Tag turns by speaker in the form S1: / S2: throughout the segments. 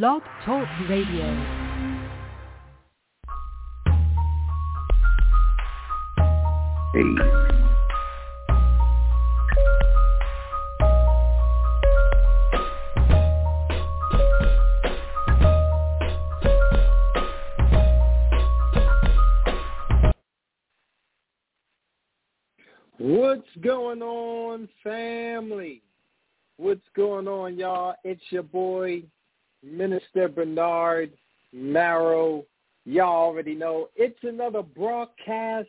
S1: Blog Talk Radio.
S2: Hey. What's going on, family? What's going on, y'all? It's your boy, Minister Bernard Marrow. Y'all already know it's another broadcast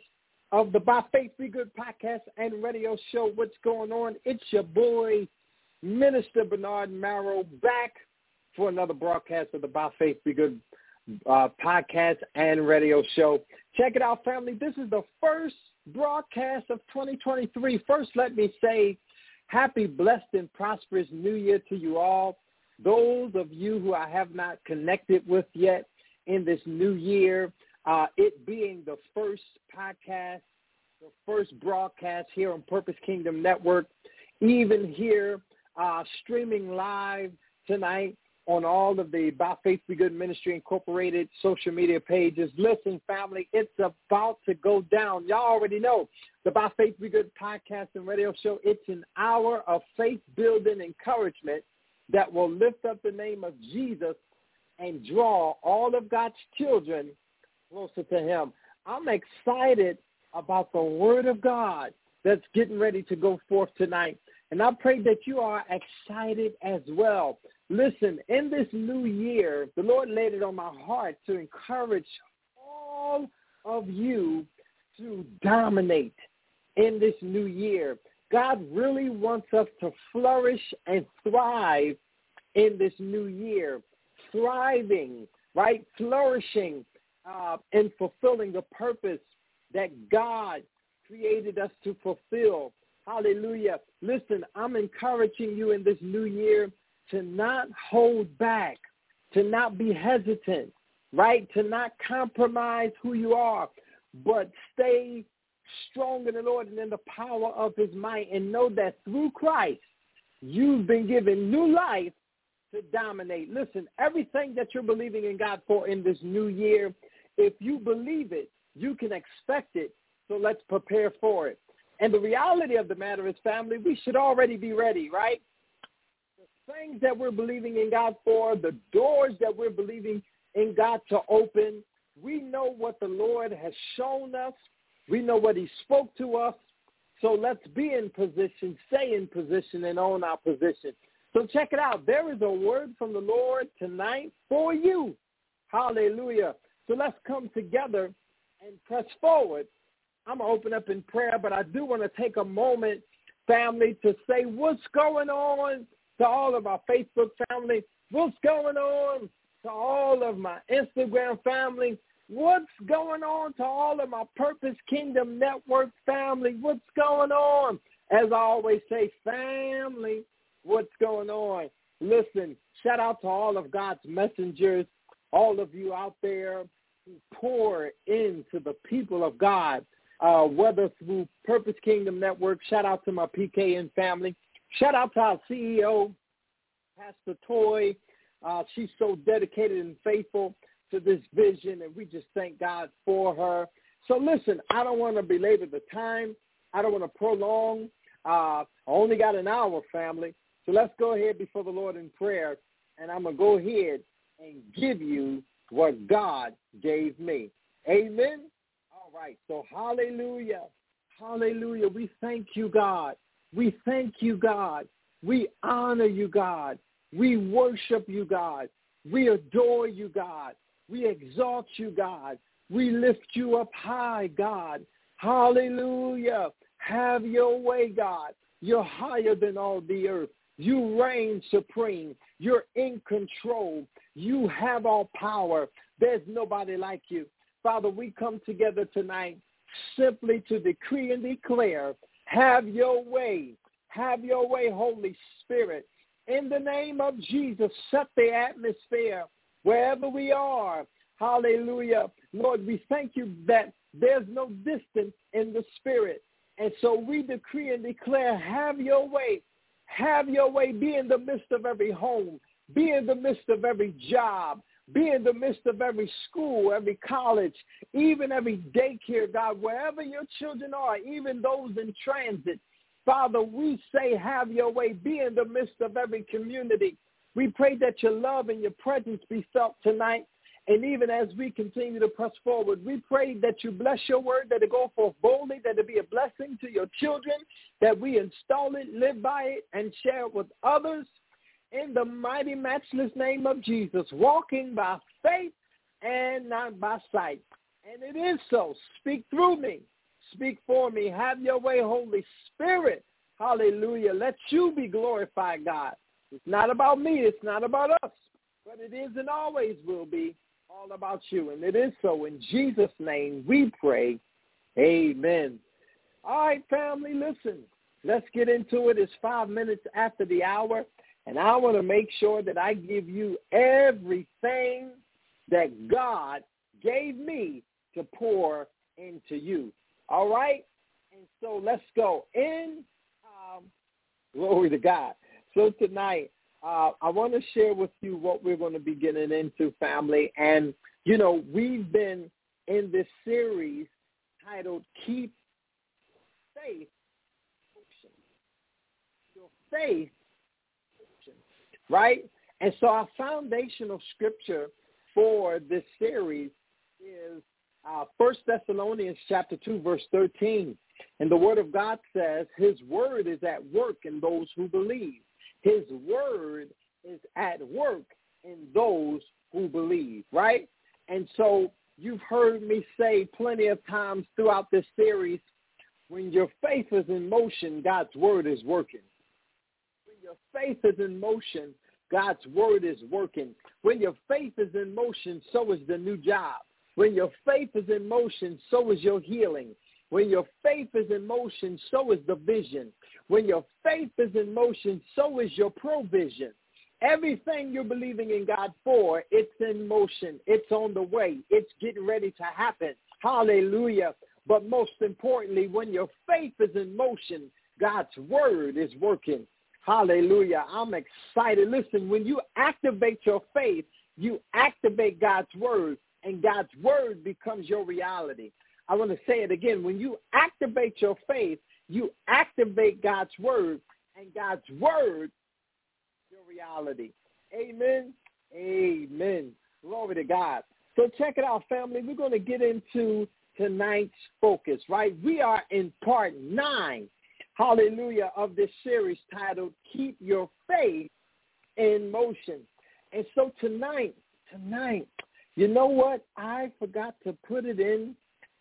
S2: of the By Faith We Good podcast and radio show. What's going on? It's your boy, Minister Bernard Marrow, back for another broadcast of the By Faith We Good uh, podcast and radio show. Check it out, family. This is the first broadcast of 2023. First, let me say happy, blessed, and prosperous new year to you all. Those of you who I have not connected with yet in this new year, uh, it being the first podcast, the first broadcast here on Purpose Kingdom Network, even here uh, streaming live tonight on all of the By Faith We Good Ministry Incorporated social media pages. Listen, family, it's about to go down. Y'all already know the By Faith We Good podcast and radio show. It's an hour of faith-building encouragement that will lift up the name of Jesus and draw all of God's children closer to him. I'm excited about the word of God that's getting ready to go forth tonight. And I pray that you are excited as well. Listen, in this new year, the Lord laid it on my heart to encourage all of you to dominate in this new year. God really wants us to flourish and thrive in this new year. Thriving, right? Flourishing uh, and fulfilling the purpose that God created us to fulfill. Hallelujah. Listen, I'm encouraging you in this new year to not hold back, to not be hesitant, right? To not compromise who you are, but stay strong in the Lord and in the power of his might and know that through Christ, you've been given new life to dominate. Listen, everything that you're believing in God for in this new year, if you believe it, you can expect it. So let's prepare for it. And the reality of the matter is, family, we should already be ready, right? The things that we're believing in God for, the doors that we're believing in God to open, we know what the Lord has shown us. We know what he spoke to us. So let's be in position, stay in position, and own our position. So check it out. There is a word from the Lord tonight for you. Hallelujah. So let's come together and press forward I'm going to open up in prayer, but I do want to take a moment, family, to say what's going on to all of our Facebook family, what's going on to all of my Instagram family, what's going on to all of my Purpose Kingdom Network family, what's going on? As I always say, family, what's going on? Listen, shout out to all of God's messengers, all of you out there who pour into the people of God uh, whether through Purpose Kingdom Network. Shout out to my PKN family. Shout out to our CEO, Pastor Toy. Uh, she's so dedicated and faithful to this vision, and we just thank God for her. So listen, I don't want to belabor the time. I don't want to prolong. Uh, I only got an hour, family. So let's go ahead before the Lord in prayer, and I'm going to go ahead and give you what God gave me. Amen All right. So hallelujah. Hallelujah. We thank you, God. We thank you, God. We honor you, God. We worship you, God. We adore you, God. We exalt you, God. We lift you up high, God. Hallelujah. Have your way, God. You're higher than all the earth. You reign supreme. You're in control. You have all power. There's nobody like you. Father, we come together tonight simply to decree and declare, have your way. Have your way, Holy Spirit. In the name of Jesus, set the atmosphere wherever we are. Hallelujah. Lord, we thank you that there's no distance in the spirit. And so we decree and declare, have your way. Have your way. Be in the midst of every home. Be in the midst of every job. Be in the midst of every school, every college, even every daycare, God, wherever your children are, even those in transit. Father, we say have your way. Be in the midst of every community. We pray that your love and your presence be felt tonight. And even as we continue to press forward, we pray that you bless your word, that it go forth boldly, that it be a blessing to your children, that we install it, live by it, and share it with others in the mighty, matchless name of Jesus, walking by faith and not by sight. And it is so. Speak through me. Speak for me. Have your way, Holy Spirit. Hallelujah. Let you be glorified, God. It's not about me. It's not about us. But it is and always will be all about you. And it is so. In Jesus' name we pray. Amen. All right, family, listen. Let's get into it. It's five minutes after the hour. And I want to make sure that I give you everything that God gave me to pour into you. All right? And so let's go. In um, glory to God. So tonight, uh, I want to share with you what we're going to be getting into, family. And, you know, we've been in this series titled Keep Faith. Your faith right? And so our foundational scripture for this series is uh, 1 Thessalonians chapter 2, verse 13. And the word of God says, his word is at work in those who believe. His word is at work in those who believe, right? And so you've heard me say plenty of times throughout this series, when your faith is in motion, God's word is working When your faith is in motion, God's word is working. When your faith is in motion, so is the new job. When your faith is in motion, so is your healing. When your faith is in motion, so is the vision. When your faith is in motion, so is your provision. Everything you're believing in God for, it's in motion. It's on the way. It's getting ready to happen. Hallelujah. But most importantly, when your faith is in motion, God's word is working. Hallelujah. I'm excited. Listen, when you activate your faith, you activate God's word, and God's word becomes your reality. I want to say it again. When you activate your faith, you activate God's word, and God's word your reality. Amen. Amen. Glory to God. So check it out, family. We're going to get into tonight's focus, right? We are in part nine hallelujah, of this series titled Keep Your Faith in Motion. And so tonight, tonight, you know what? I forgot to put it in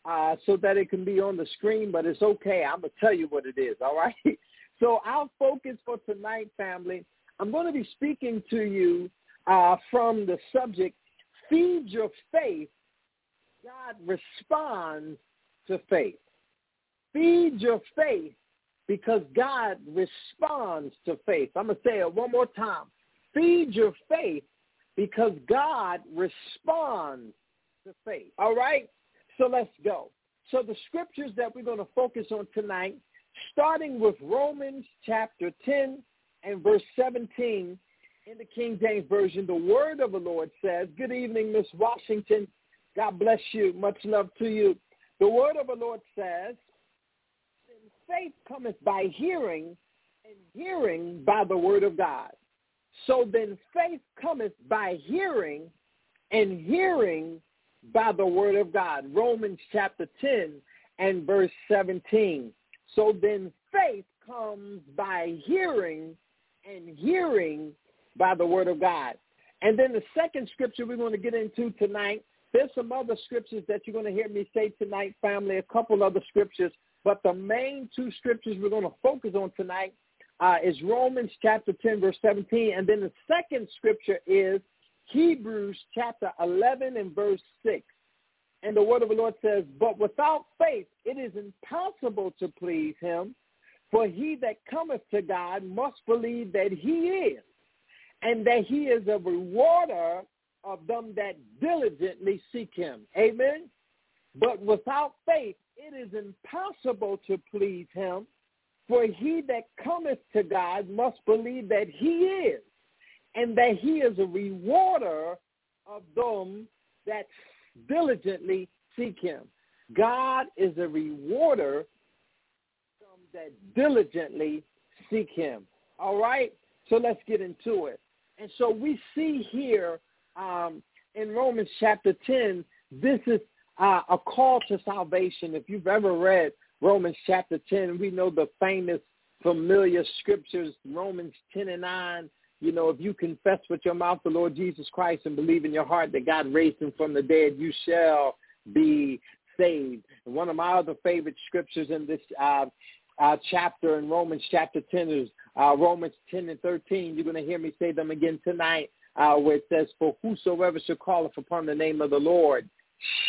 S2: uh, so that it can be on the screen, but it's okay. I'm going to tell you what it is, all right? So our focus for tonight, family, I'm going to be speaking to you uh, from the subject, Feed Your Faith. God responds to faith. Feed your faith because God responds to faith. I'm going to say it one more time. Feed your faith because God responds to faith. All right? So let's go. So the scriptures that we're going to focus on tonight, starting with Romans chapter 10 and verse 17 in the King James Version, the word of the Lord says, good evening, Miss Washington. God bless you. Much love to you. The word of the Lord says, faith cometh by hearing, and hearing by the word of God. So then faith cometh by hearing, and hearing by the word of God. Romans chapter 10 and verse 17. So then faith comes by hearing, and hearing by the word of God. And then the second scripture we're going to get into tonight, there's some other scriptures that you're going to hear me say tonight, family, a couple other scriptures. But the main two scriptures we're going to focus on tonight uh, is Romans chapter 10, verse 17. And then the second scripture is Hebrews chapter 11 and verse 6. And the word of the Lord says, But without faith it is impossible to please him, for he that cometh to God must believe that he is, and that he is a rewarder of them that diligently seek him. Amen. But without faith it is impossible to please him, for he that cometh to God must believe that he is, and that he is a rewarder of them that diligently seek him. God is a rewarder of them that diligently seek him. All right? So let's get into it. And so we see here um, in Romans chapter 10, this is uh, a call to salvation. If you've ever read Romans chapter 10, we know the famous familiar scriptures, Romans 10 and 9. You know, if you confess with your mouth the Lord Jesus Christ and believe in your heart that God raised him from the dead, you shall be saved. And one of my other favorite scriptures in this uh, uh, chapter in Romans chapter 10 is uh, Romans 10 and 13. You're going to hear me say them again tonight uh, where it says, for whosoever shall calleth upon the name of the Lord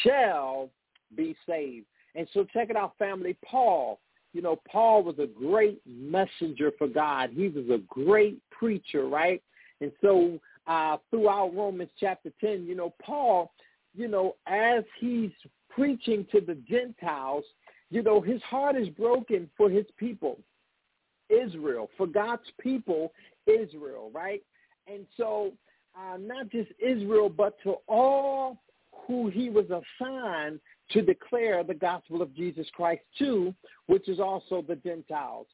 S2: shall be saved. And so check it out, family. Paul, you know, Paul was a great messenger for God. He was a great preacher, right? And so uh, throughout Romans chapter 10, you know, Paul, you know, as he's preaching to the Gentiles, you know, his heart is broken for his people, Israel, for God's people, Israel, right? And so uh, not just Israel, but to all who he was assigned to declare the gospel of Jesus Christ to, which is also the Gentiles.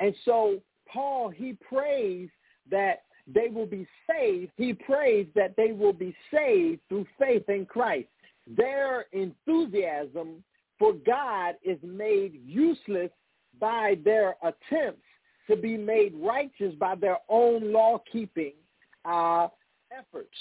S2: And so Paul, he prays that they will be saved. He prays that they will be saved through faith in Christ. Their enthusiasm for God is made useless by their attempts to be made righteous by their own law-keeping uh, efforts.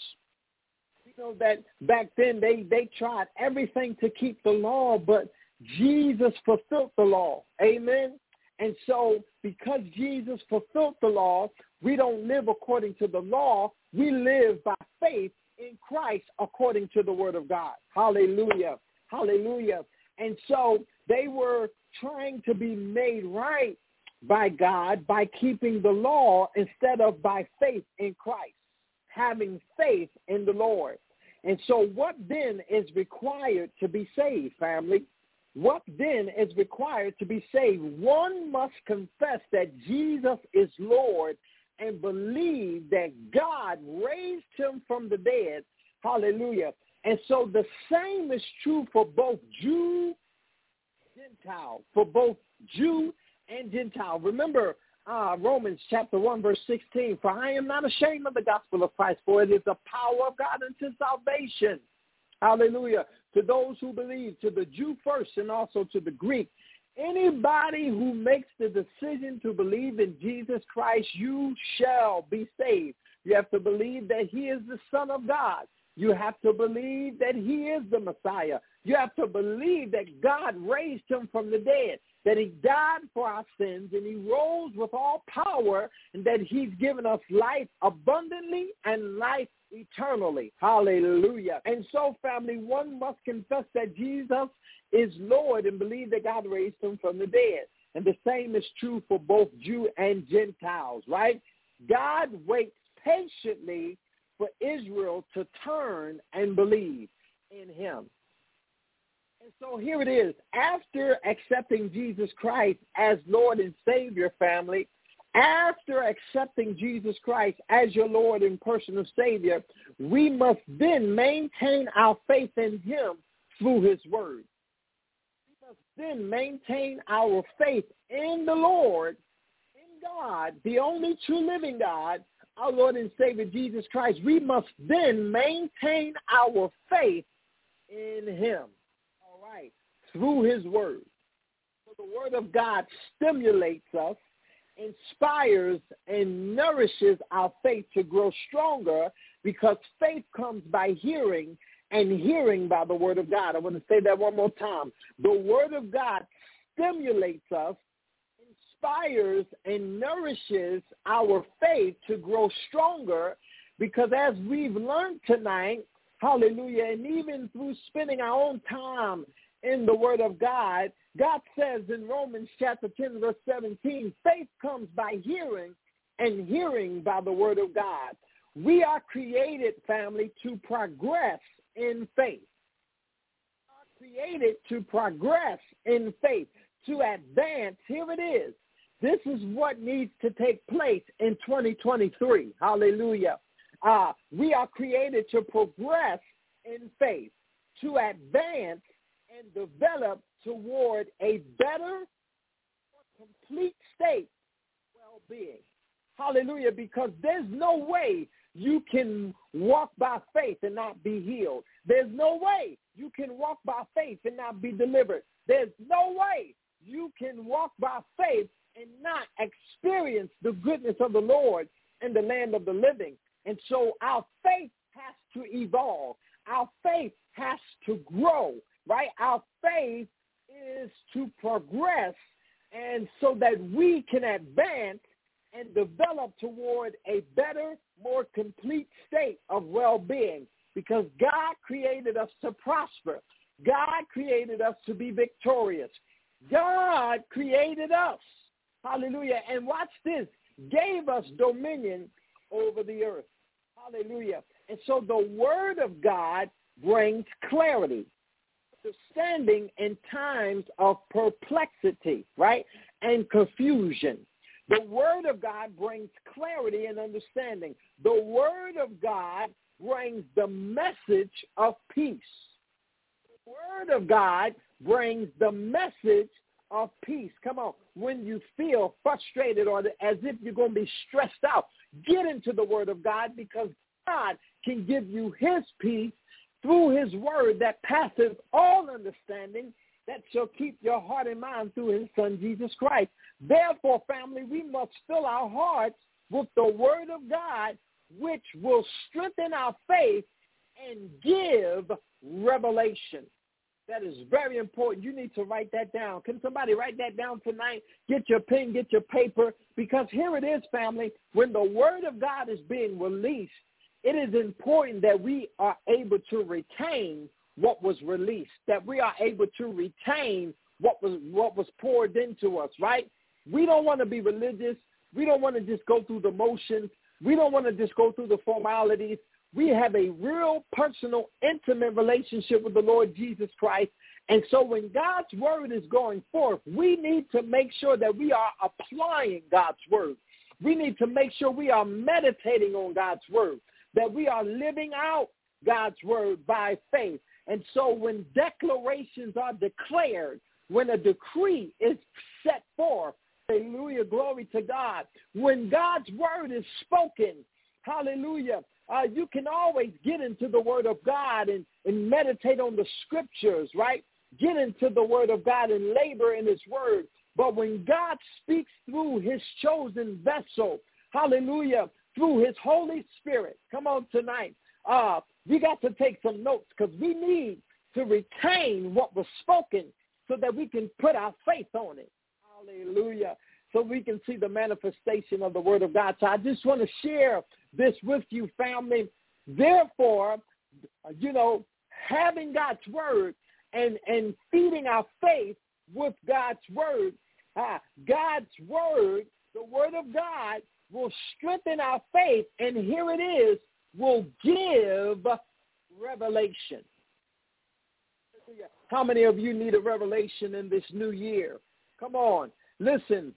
S2: Know that back then they, they tried everything to keep the law, but Jesus fulfilled the law. Amen. And so because Jesus fulfilled the law, we don't live according to the law. We live by faith in Christ according to the word of God. Hallelujah. Hallelujah. And so they were trying to be made right by God by keeping the law instead of by faith in Christ having faith in the Lord. And so what then is required to be saved, family? What then is required to be saved? One must confess that Jesus is Lord and believe that God raised him from the dead. Hallelujah. And so the same is true for both Jew Gentile, for both Jew and Gentile. Remember, uh, Romans chapter 1, verse 16, for I am not ashamed of the gospel of Christ, for it is the power of God unto salvation. Hallelujah. To those who believe, to the Jew first and also to the Greek. Anybody who makes the decision to believe in Jesus Christ, you shall be saved. You have to believe that he is the Son of God. You have to believe that he is the Messiah. You have to believe that God raised him from the dead that he died for our sins and he rose with all power and that he's given us life abundantly and life eternally. Hallelujah. And so, family, one must confess that Jesus is Lord and believe that God raised him from the dead. And the same is true for both Jew and Gentiles, right? God waits patiently for Israel to turn and believe in him. So here it is. After accepting Jesus Christ as Lord and Savior, family, after accepting Jesus Christ as your Lord and personal Savior, we must then maintain our faith in him through his word. We must then maintain our faith in the Lord, in God, the only true living God, our Lord and Savior Jesus Christ. We must then maintain our faith in him through his word. So the word of God stimulates us, inspires, and nourishes our faith to grow stronger because faith comes by hearing and hearing by the word of God. I want to say that one more time. The word of God stimulates us, inspires, and nourishes our faith to grow stronger because as we've learned tonight, Hallelujah. And even through spending our own time in the word of God, God says in Romans chapter 10, verse 17, faith comes by hearing and hearing by the word of God. We are created, family, to progress in faith. We are created to progress in faith, to advance. Here it is. This is what needs to take place in 2023. Hallelujah. Uh, we are created to progress in faith, to advance and develop toward a better, complete state of well-being. Hallelujah, because there's no way you can walk by faith and not be healed. There's no way you can walk by faith and not be delivered. There's no way you can walk by faith and not experience the goodness of the Lord in the land of the living. And so our faith has to evolve. Our faith has to grow, right? Our faith is to progress and so that we can advance and develop toward a better, more complete state of well-being because God created us to prosper. God created us to be victorious. God created us. Hallelujah. And watch this. Gave us dominion over the earth. Hallelujah. And so the word of God brings clarity, understanding in times of perplexity, right? And confusion. The word of God brings clarity and understanding. The word of God brings the message of peace. The word of God brings the message of peace. Come on. When you feel frustrated or as if you're going to be stressed out, get into the word of God because God can give you his peace through his word that passes all understanding that shall keep your heart and mind through his son Jesus Christ. Therefore, family, we must fill our hearts with the word of God, which will strengthen our faith and give revelation. That is very important. You need to write that down. Can somebody write that down tonight? Get your pen, get your paper, because here it is, family. When the word of God is being released, it is important that we are able to retain what was released, that we are able to retain what was what was poured into us, right? We don't want to be religious. We don't want to just go through the motions. We don't want to just go through the formalities. We have a real personal, intimate relationship with the Lord Jesus Christ. And so when God's word is going forth, we need to make sure that we are applying God's word. We need to make sure we are meditating on God's word, that we are living out God's word by faith. And so when declarations are declared, when a decree is set forth, hallelujah, glory to God, when God's word is spoken, hallelujah, uh, you can always get into the word of God and, and meditate on the scriptures, right? Get into the word of God and labor in his word. But when God speaks through his chosen vessel, hallelujah, through his Holy Spirit, come on tonight, uh, we got to take some notes because we need to retain what was spoken so that we can put our faith on it. Hallelujah. So we can see the manifestation of the word of God. So I just want to share this with you, family. Therefore, you know, having God's word and, and feeding our faith with God's word, uh, God's word, the word of God, will strengthen our faith. And here it is, will give revelation. How many of you need a revelation in this new year? Come on. Listen,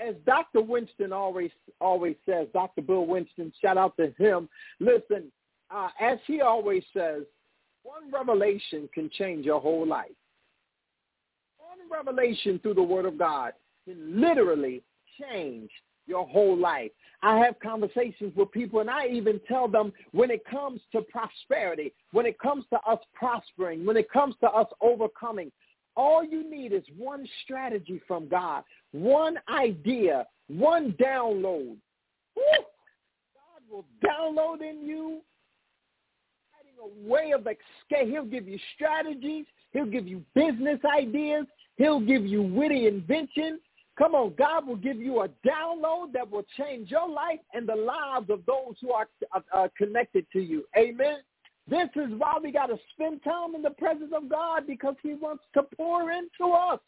S2: as Dr. Winston always always says, Dr. Bill Winston, shout out to him. Listen, uh, as he always says, one revelation can change your whole life. One revelation through the Word of God can literally change your whole life. I have conversations with people and I even tell them when it comes to prosperity, when it comes to us prospering, when it comes to us overcoming, all you need is one strategy from God, one idea, one download. Woo! God will download in you a way of escape. He'll give you strategies. He'll give you business ideas. He'll give you witty invention. Come on, God will give you a download that will change your life and the lives of those who are uh, connected to you. Amen. This is why we got to spend time in the presence of God because he wants to pour into us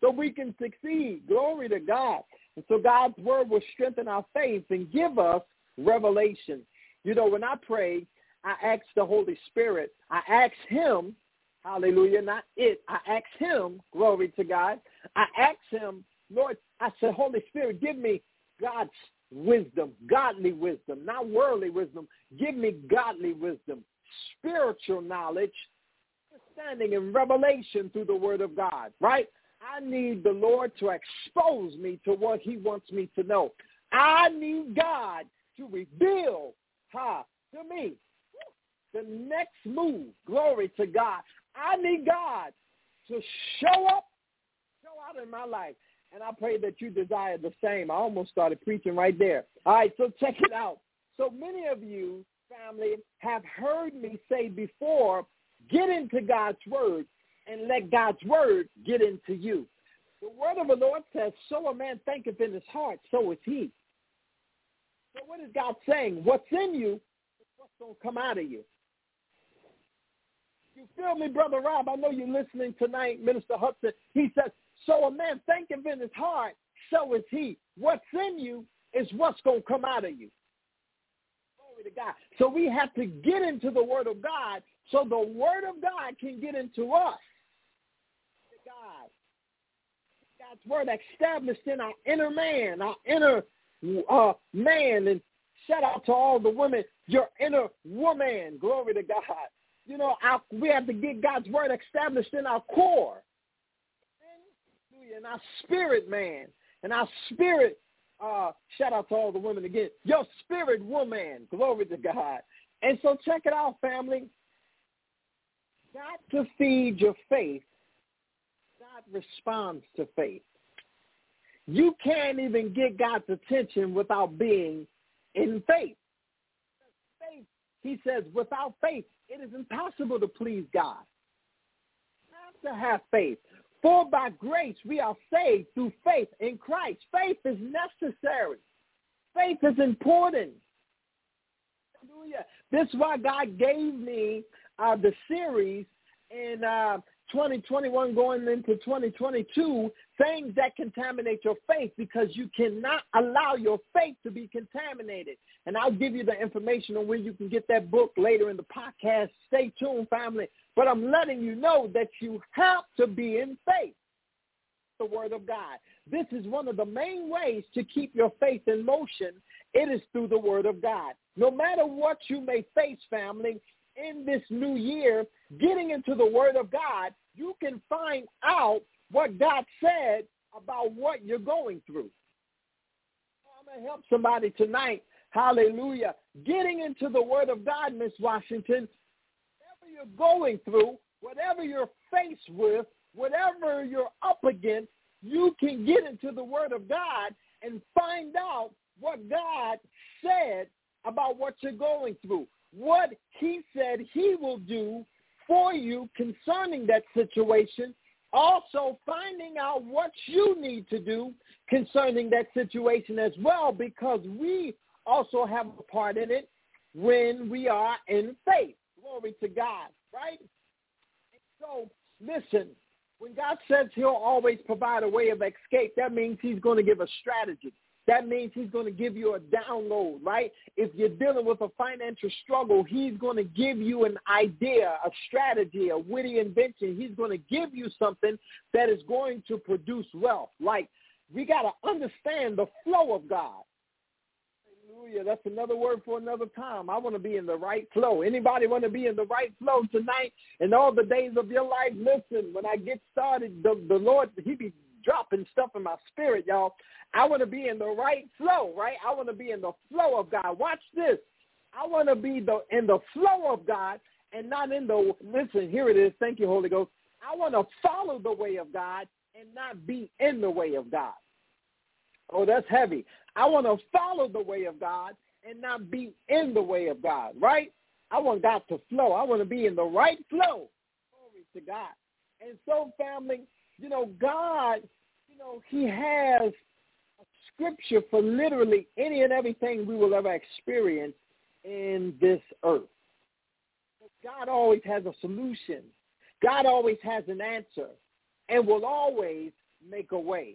S2: so we can succeed. Glory to God. And so God's word will strengthen our faith and give us revelation. You know, when I pray, I ask the Holy Spirit, I ask him, hallelujah, not it, I ask him, glory to God, I ask him Lord, I said, Holy Spirit, give me God's wisdom, godly wisdom, not worldly wisdom. Give me godly wisdom, spiritual knowledge, understanding and revelation through the word of God, right? I need the Lord to expose me to what he wants me to know. I need God to reveal ha, to me the next move. Glory to God. I need God to show up, show out in my life. And I pray that you desire the same. I almost started preaching right there. All right, so check it out. So many of you, family, have heard me say before, get into God's word and let God's word get into you. The word of the Lord says, so a man thinketh in his heart, so is he. So what is God saying? What's in you is what's going to come out of you. You feel me, Brother Rob? I know you're listening tonight, Minister Hudson. He says, so a man thinketh in his heart, so is he. What's in you is what's going to come out of you. Glory to God. So we have to get into the word of God so the word of God can get into us. God. God's word established in our inner man, our inner uh, man. And shout out to all the women, your inner woman. Glory to God. You know, our, we have to get God's word established in our core, in our spirit man, and our spirit. Uh, shout out to all the women again. Your spirit woman. Glory to God. And so check it out, family. Got to feed your faith. God responds to faith. You can't even get God's attention without being in faith. Faith, he says, without faith, it is impossible to please God. You have to have faith. For by grace we are saved through faith in Christ. Faith is necessary. Faith is important. Hallelujah. This is why God gave me uh, the series in uh, 2021 going into 2022, things that contaminate your faith because you cannot allow your faith to be contaminated. And I'll give you the information on where you can get that book later in the podcast. Stay tuned, family. But I'm letting you know that you have to be in faith. The word of God. This is one of the main ways to keep your faith in motion. It is through the word of God. No matter what you may face, family, in this new year, getting into the Word of God, you can find out what God said about what you're going through. I'm going to help somebody tonight. Hallelujah. Getting into the Word of God, Miss Washington, you're going through, whatever you're faced with, whatever you're up against, you can get into the Word of God and find out what God said about what you're going through what he said he will do for you concerning that situation, also finding out what you need to do concerning that situation as well, because we also have a part in it when we are in faith. Glory to God, right? So listen, when God says he'll always provide a way of escape, that means he's going to give a strategy. That means he's going to give you a download, right? If you're dealing with a financial struggle, he's going to give you an idea, a strategy, a witty invention. He's going to give you something that is going to produce wealth. Like we got to understand the flow of God. Hallelujah. That's another word for another time. I want to be in the right flow. Anybody want to be in the right flow tonight and all the days of your life? Listen, when I get started, the, the Lord, he be dropping stuff in my spirit, y'all. I want to be in the right flow, right? I want to be in the flow of God. Watch this. I want to be the in the flow of God and not in the listen, here it is. Thank you, Holy Ghost. I want to follow the way of God and not be in the way of God. Oh, that's heavy. I want to follow the way of God and not be in the way of God, right? I want God to flow. I want to be in the right flow. Glory to God. And so, family, you know, God, you know, he has a scripture for literally any and everything we will ever experience in this earth. God always has a solution. God always has an answer and will always make a way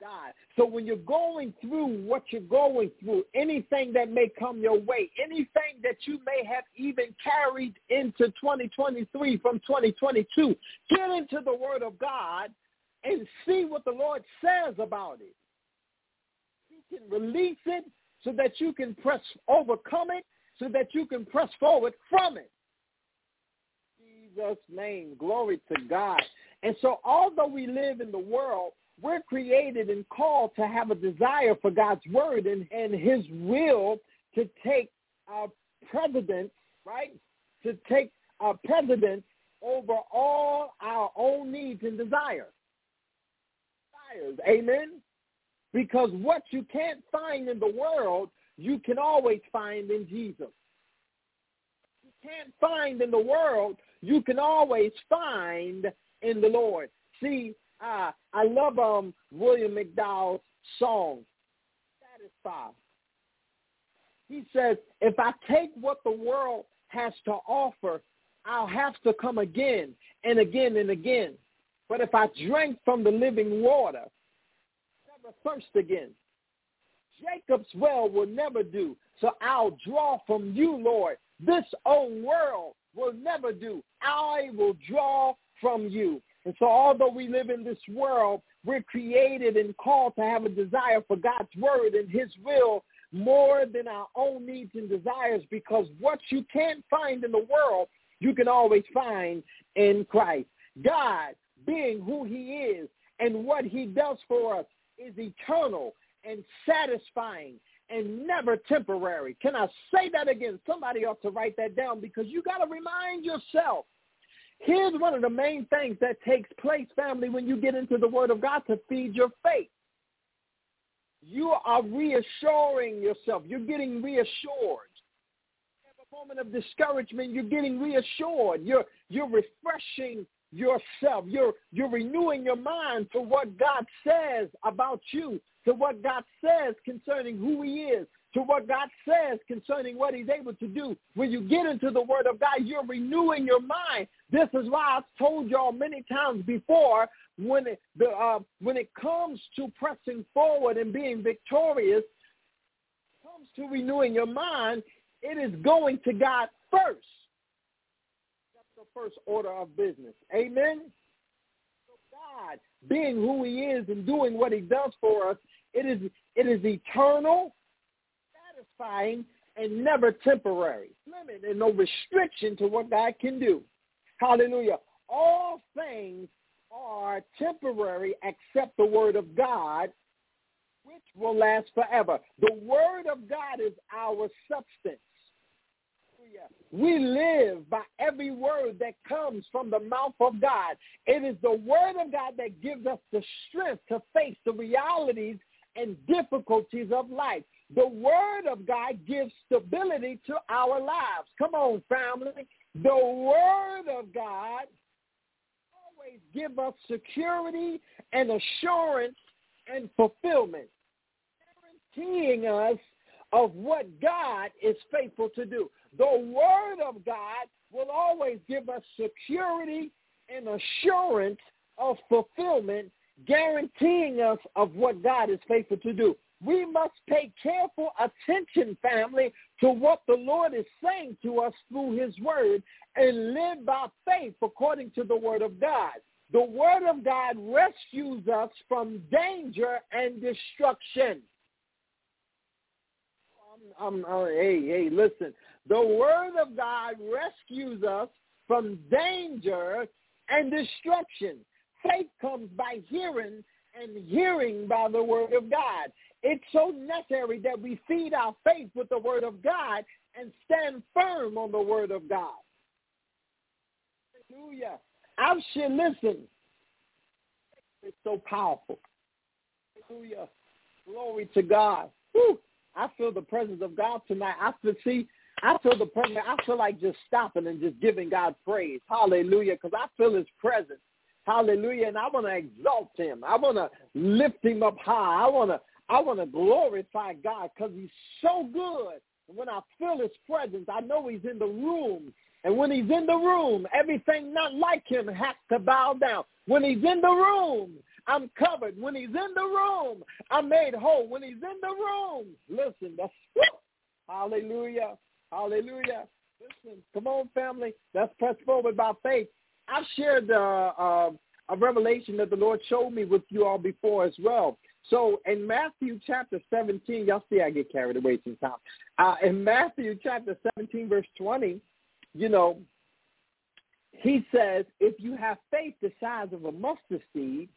S2: God. So when you're going through what you're going through, anything that may come your way, anything that you may have even carried into 2023 from 2022, get into the Word of God and see what the Lord says about it. You can release it, so that you can press overcome it, so that you can press forward from it. Jesus' name, glory to God. And so although we live in the world, we're created and called to have a desire for God's word and, and his will to take our precedence, right? To take our precedence over all our own needs and desires. Desires, amen? Because what you can't find in the world, you can always find in Jesus. You can't find in the world, you can always find in the Lord. See, uh, I love um, William McDowell's song, Satisfied. He says, if I take what the world has to offer, I'll have to come again and again and again. But if I drink from the living water, never thirst again. Jacob's well will never do, so I'll draw from you, Lord. This old world will never do. I will draw from you. And so although we live in this world, we're created and called to have a desire for God's word and his will more than our own needs and desires because what you can't find in the world, you can always find in Christ. God, being who he is and what he does for us is eternal and satisfying and never temporary. Can I say that again? Somebody ought to write that down because you got to remind yourself. Here's one of the main things that takes place, family, when you get into the Word of God to feed your faith. You are reassuring yourself. You're getting reassured Have a moment of discouragement, you're getting reassured. You're you're refreshing yourself. You're you're renewing your mind to what God says about you, to what God says concerning who he is, to what God says concerning what he's able to do. When you get into the word of God, you're renewing your mind. This is why I've told y'all many times before when it, the, uh, when it comes to pressing forward and being victorious, comes to renewing your mind, it is going to God first. That's the first order of business. Amen? So God, being who he is and doing what he does for us, it is, it is eternal, satisfying, and never temporary. Limit and no restriction to what God can do. Hallelujah. All things are temporary except the word of God, which will last forever. The word of God is our substance. We live by every word that comes from the mouth of God. It is the word of God that gives us the strength to face the realities and difficulties of life. The word of God gives stability to our lives. Come on, family. The word of God always gives us security and assurance and fulfillment, guaranteeing us of what God is faithful to do. The word of God will always give us security and assurance of fulfillment, guaranteeing us of what God is faithful to do. We must pay careful attention, family, to what the Lord is saying to us through his word and live by faith according to the word of God. The word of God rescues us from danger and destruction. I'm, I'm, hey, hey, listen. The word of God rescues us from danger and destruction. Faith comes by hearing and hearing by the word of God. It's so necessary that we feed our faith with the word of God and stand firm on the word of God. Hallelujah. I should listen. It's so powerful. Hallelujah. Glory to God. Whew. I feel the presence of God tonight. I feel, see, I feel the presence. I feel like just stopping and just giving God praise. Hallelujah. Because I feel his presence. Hallelujah. And I want to exalt him. I want to lift him up high. I want to I want to glorify God because he's so good. And when I feel his presence, I know he's in the room. And when he's in the room, everything not like him has to bow down. When he's in the room, I'm covered. When he's in the room, I'm made whole. When he's in the room, listen, that's hallelujah, hallelujah. Listen, come on, family. Let's press forward by faith. I've shared uh, uh, a revelation that the Lord showed me with you all before as well. So in Matthew chapter 17, y'all see I get carried away sometimes. Uh, in Matthew chapter 17, verse 20, you know, he says, if you have faith the size of a mustard seed,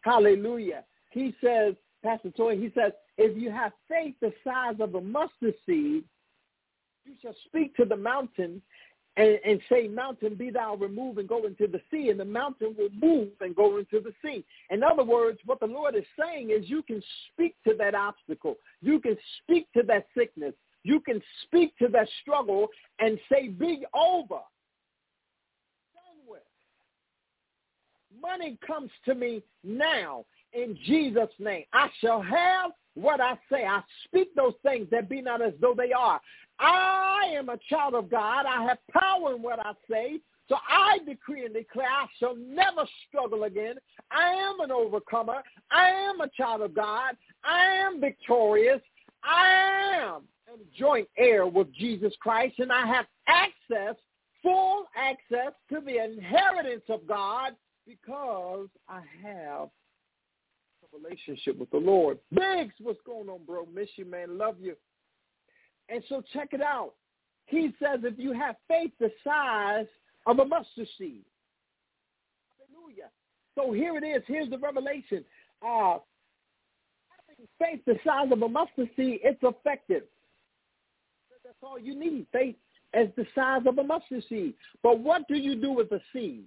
S2: hallelujah. He says, Pastor Toy, he says, if you have faith the size of a mustard seed, you shall speak to the mountain and, and say, mountain, be thou removed and go into the sea, and the mountain will move and go into the sea. In other words, what the Lord is saying is you can speak to that obstacle. You can speak to that sickness. You can speak to that struggle and say, be over. Done with. Money comes to me now in Jesus' name. I shall have what I say. I speak those things that be not as though they are. I am a child of God. I have power in what I say. So I decree and declare I shall never struggle again. I am an overcomer. I am a child of God. I am victorious. I am a joint heir with Jesus Christ, and I have access, full access to the inheritance of God because I have relationship with the Lord. Biggs, what's going on, bro? Miss you, man. Love you. And so check it out. He says if you have faith the size of a mustard seed. Hallelujah. So here it is. Here's the revelation. Uh, having faith the size of a mustard seed, it's effective. That's all you need. Faith as the size of a mustard seed. But what do you do with the seed?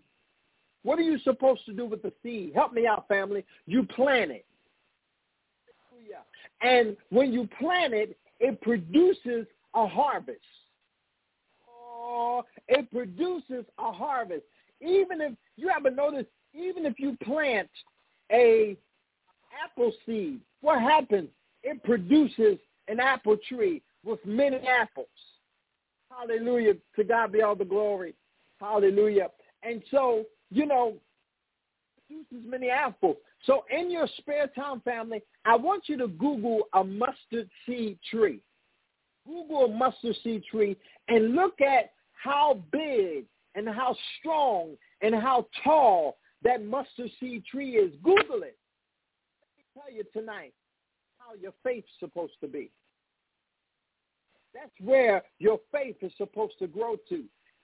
S2: What are you supposed to do with the seed? Help me out, family. You plant it. And when you plant it, it produces a harvest. Oh, it produces a harvest. Even if you haven't noticed, even if you plant a apple seed, what happens? It produces an apple tree with many apples. Hallelujah. To God be all the glory. Hallelujah. And so, you know, produces many apples. So in your spare time, family, I want you to Google a mustard seed tree. Google a mustard seed tree and look at how big and how strong and how tall that mustard seed tree is. Google it. Let me tell you tonight how your faith's supposed to be. That's where your faith is supposed to grow to.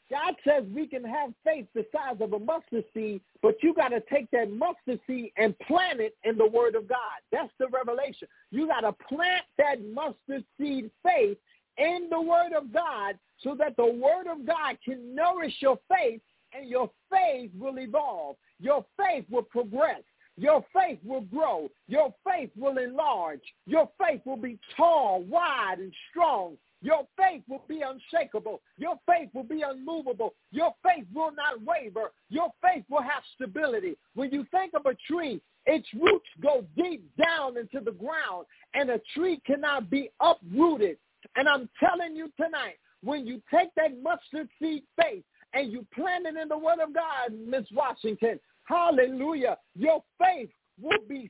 S2: God says we can have faith the size of a mustard seed, but you got to take that mustard seed and plant it in the word of God. That's the revelation. You got to plant that mustard seed faith in the word of God so that the word of God can nourish your faith and your faith will evolve. Your faith will progress. Your faith will grow. Your faith will enlarge. Your faith will be tall, wide, and strong your faith will be unshakable. Your faith will be unmovable. Your faith will not waver. Your faith will have stability. When you think of a tree, its roots go deep down into the ground, and a tree cannot be uprooted. And I'm telling you tonight, when you take that mustard seed faith and you plant it in the word of God, Miss Washington, hallelujah, your faith will be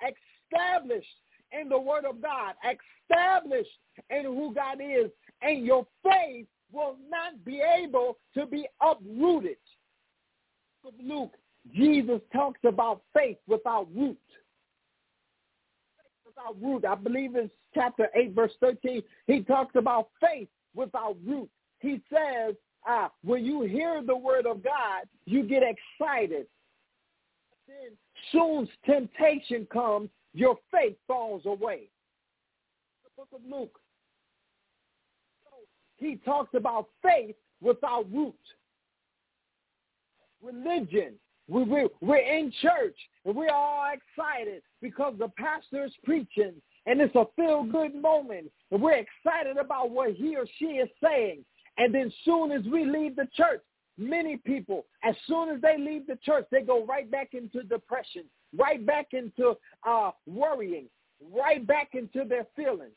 S2: established in the word of God, established in who God is, and your faith will not be able to be uprooted. Luke, Jesus talks about faith without root. Without root. I believe in chapter 8, verse 13, he talks about faith without root. He says, uh, when you hear the word of God, you get excited. Then soon temptation comes your faith falls away. The book of Luke. He talks about faith without root. Religion. We, we, we're in church and we're all excited because the pastor is preaching and it's a feel-good moment and we're excited about what he or she is saying. And then soon as we leave the church, many people, as soon as they leave the church, they go right back into depression right back into uh, worrying, right back into their feelings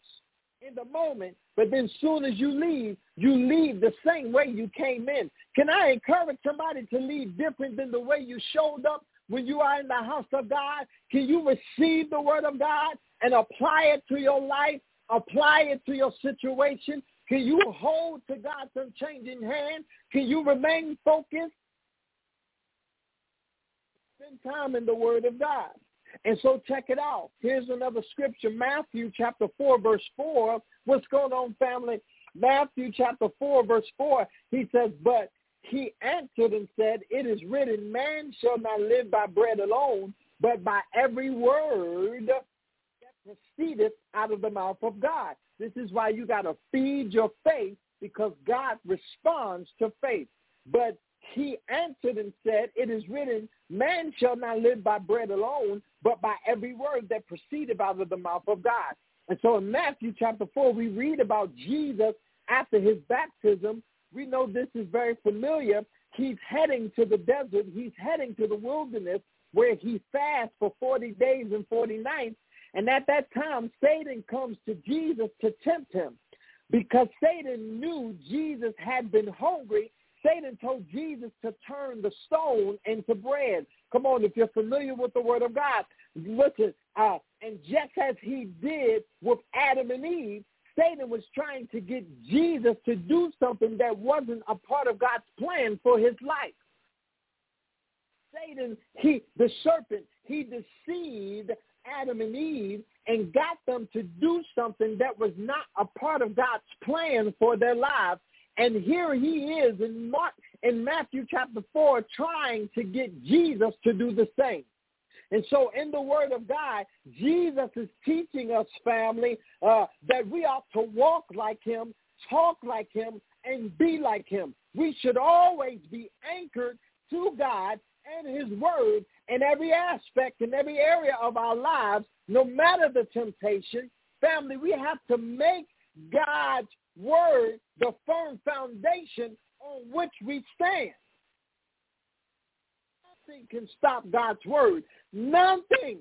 S2: in the moment. But then soon as you leave, you leave the same way you came in. Can I encourage somebody to leave different than the way you showed up when you are in the house of God? Can you receive the word of God and apply it to your life, apply it to your situation? Can you hold to God's unchanging hand? Can you remain focused? Spend time in the Word of God. And so check it out. Here's another scripture, Matthew chapter 4, verse 4. What's going on, family? Matthew chapter 4, verse 4, he says, but he answered and said, it is written, man shall not live by bread alone, but by every word that proceedeth out of the mouth of God. This is why you got to feed your faith because God responds to faith. But he answered and said, it is written, man shall not live by bread alone, but by every word that proceedeth out of the mouth of God. And so in Matthew chapter 4, we read about Jesus after his baptism. We know this is very familiar. He's heading to the desert. He's heading to the wilderness where he fasts for 40 days and 40 nights. And at that time, Satan comes to Jesus to tempt him because Satan knew Jesus had been hungry. Satan told Jesus to turn the stone into bread. Come on, if you're familiar with the word of God, listen. Uh, and just as he did with Adam and Eve, Satan was trying to get Jesus to do something that wasn't a part of God's plan for his life. Satan, he, the serpent, he deceived Adam and Eve and got them to do something that was not a part of God's plan for their lives. And here he is in Mark, in Matthew chapter 4 trying to get Jesus to do the same. And so in the word of God, Jesus is teaching us, family, uh, that we ought to walk like him, talk like him, and be like him. We should always be anchored to God and his word in every aspect, in every area of our lives, no matter the temptation. Family, we have to make God's word the firm foundation on which we stand. Nothing can stop God's word. Nothing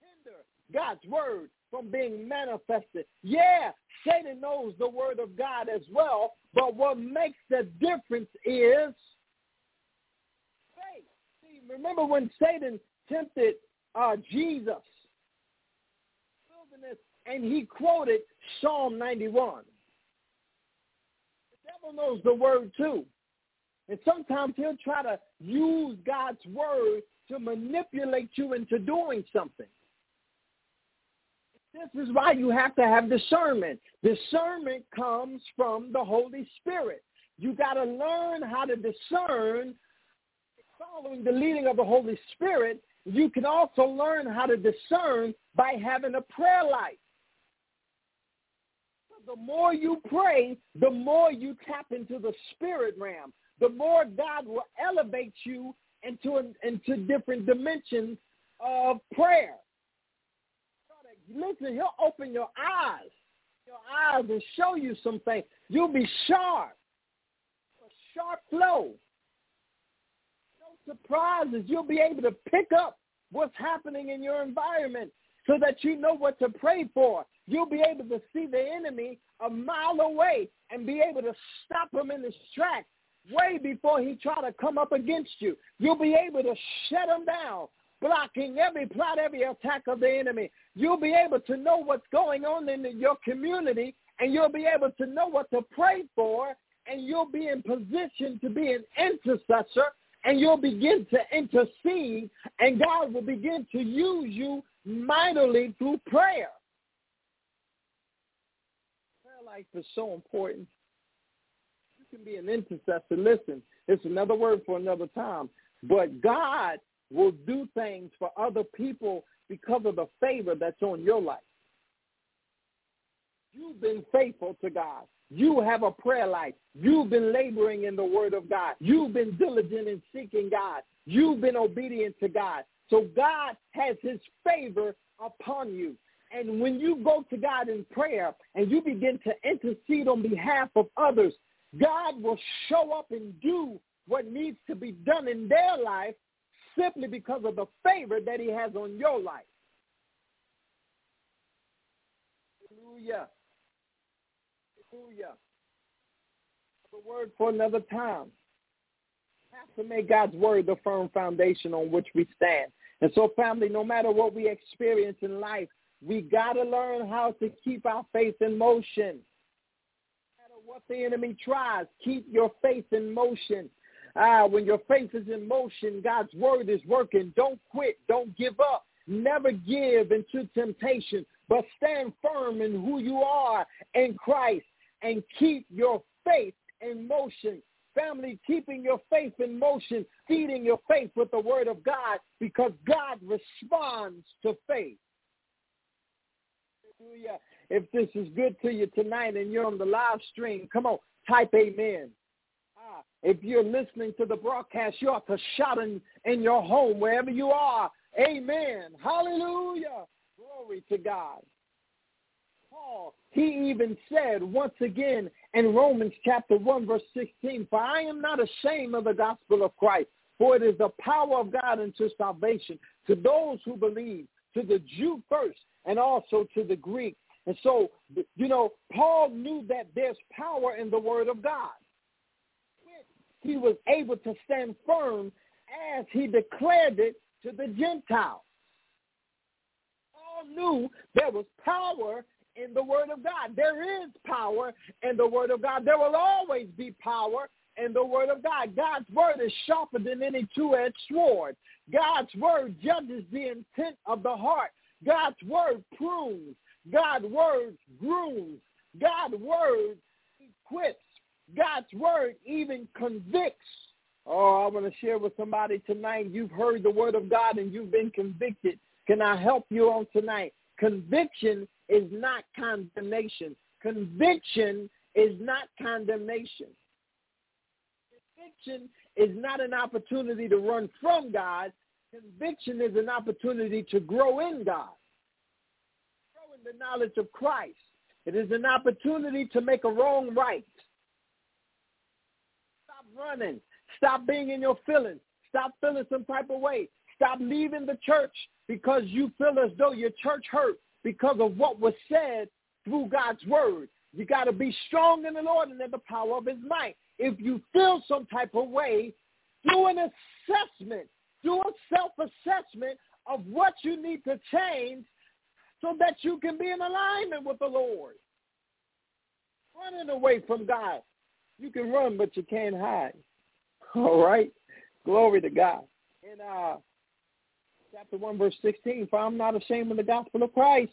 S2: hinder God's word from being manifested. Yeah, Satan knows the word of God as well, but what makes the difference is remember when Satan tempted uh, Jesus and he quoted Psalm 91. The devil knows the word too. And sometimes he'll try to use God's word to manipulate you into doing something. This is why you have to have discernment. Discernment comes from the Holy Spirit. You got to learn how to discern following the leading of the Holy Spirit, you can also learn how to discern by having a prayer life. The more you pray, the more you tap into the spirit realm. The more God will elevate you into, into different dimensions of prayer. Listen, he'll open your eyes, your eyes and show you some things. You'll be sharp, a sharp flow surprises. You'll be able to pick up what's happening in your environment so that you know what to pray for. You'll be able to see the enemy a mile away and be able to stop him in his tracks way before he try to come up against you. You'll be able to shut him down, blocking every plot, every attack of the enemy. You'll be able to know what's going on in your community, and you'll be able to know what to pray for, and you'll be in position to be an intercessor and you'll begin to intercede, and God will begin to use you mightily through prayer. Prayer life is so important. You can be an intercessor. Listen, it's another word for another time. But God will do things for other people because of the favor that's on your life. You've been faithful to God. You have a prayer life. You've been laboring in the word of God. You've been diligent in seeking God. You've been obedient to God. So God has his favor upon you. And when you go to God in prayer and you begin to intercede on behalf of others, God will show up and do what needs to be done in their life simply because of the favor that he has on your life. Hallelujah. Hallelujah. The word for another time. We have to make God's word the firm foundation on which we stand. And so, family, no matter what we experience in life, we got to learn how to keep our faith in motion. No matter what the enemy tries, keep your faith in motion. Ah, when your faith is in motion, God's word is working. Don't quit. Don't give up. Never give into temptation, but stand firm in who you are in Christ and keep your faith in motion. Family, keeping your faith in motion, feeding your faith with the word of God because God responds to faith. Hallelujah. If this is good to you tonight and you're on the live stream, come on, type amen. Ah, if you're listening to the broadcast, you ought to shout in, in your home, wherever you are. Amen. Hallelujah. Glory to God. Paul, he even said once again in Romans chapter 1 verse 16, For I am not ashamed of the gospel of Christ, for it is the power of God unto salvation to those who believe, to the Jew first, and also to the Greek. And so, you know, Paul knew that there's power in the word of God. He was able to stand firm as he declared it to the Gentiles. Paul knew there was power in the Word of God. There is power in the Word of God. There will always be power in the Word of God. God's Word is sharper than any two-edged sword. God's Word judges the intent of the heart. God's Word prunes. God's Word grooms. God's Word equips. God's Word even convicts. Oh, I want to share with somebody tonight. You've heard the Word of God and you've been convicted. Can I help you on tonight? Conviction is not condemnation. Conviction is not condemnation. Conviction is not an opportunity to run from God. Conviction is an opportunity to grow in God, grow in the knowledge of Christ. It is an opportunity to make a wrong right. Stop running. Stop being in your feelings. Stop feeling some type of way. Stop leaving the church because you feel as though your church hurt because of what was said through God's word. You got to be strong in the Lord and in the power of his might. If you feel some type of way, do an assessment. Do a self-assessment of what you need to change so that you can be in alignment with the Lord. Running away from God. You can run, but you can't hide. All right? Glory to God. In uh, chapter 1, verse 16, for I'm not ashamed of the gospel of Christ.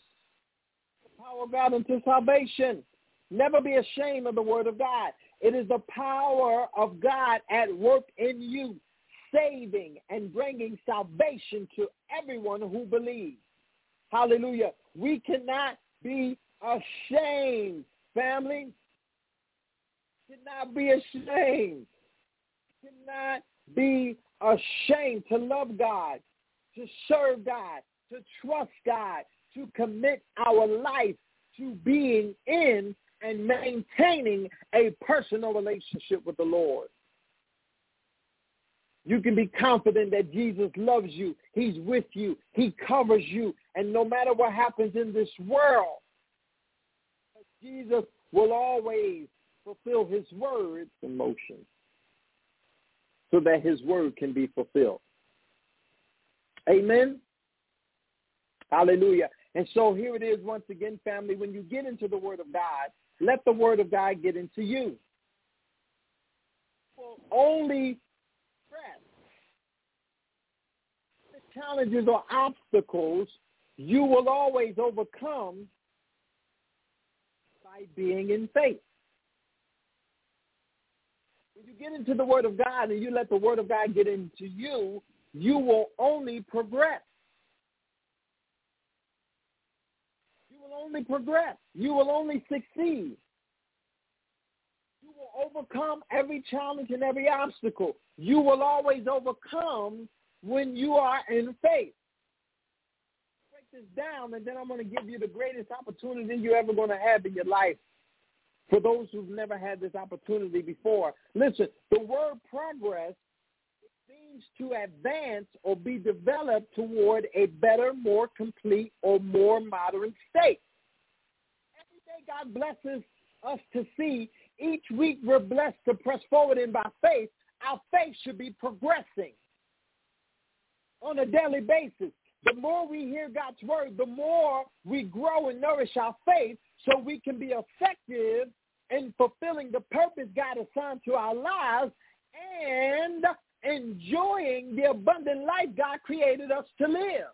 S2: The power of God unto salvation. Never be ashamed of the word of God. It is the power of God at work in you, saving and bringing salvation to everyone who believes. Hallelujah. We cannot be ashamed, family. Cannot be ashamed. Cannot be ashamed to love God, to serve God, to trust God, to commit our life to being in and maintaining a personal relationship with the Lord. You can be confident that Jesus loves you. He's with you. He covers you. And no matter what happens in this world, Jesus will always fulfill his words in motion so that his word can be fulfilled. Amen. Hallelujah. And so here it is once again, family. When you get into the word of God, let the word of God get into you. Only the challenges or obstacles you will always overcome by being in faith. When you get into the Word of God and you let the Word of God get into you, you will only progress. You will only progress. You will only succeed. You will overcome every challenge and every obstacle. You will always overcome when you are in faith. Break this down, and then I'm going to give you the greatest opportunity you're ever going to have in your life for those who've never had this opportunity before. Listen, the word progress to advance or be developed toward a better, more complete, or more modern state. Every day God blesses us to see. Each week we're blessed to press forward in by faith. Our faith should be progressing on a daily basis. The more we hear God's word, the more we grow and nourish our faith so we can be effective in fulfilling the purpose God assigned to our lives and enjoying the abundant life God created us to live.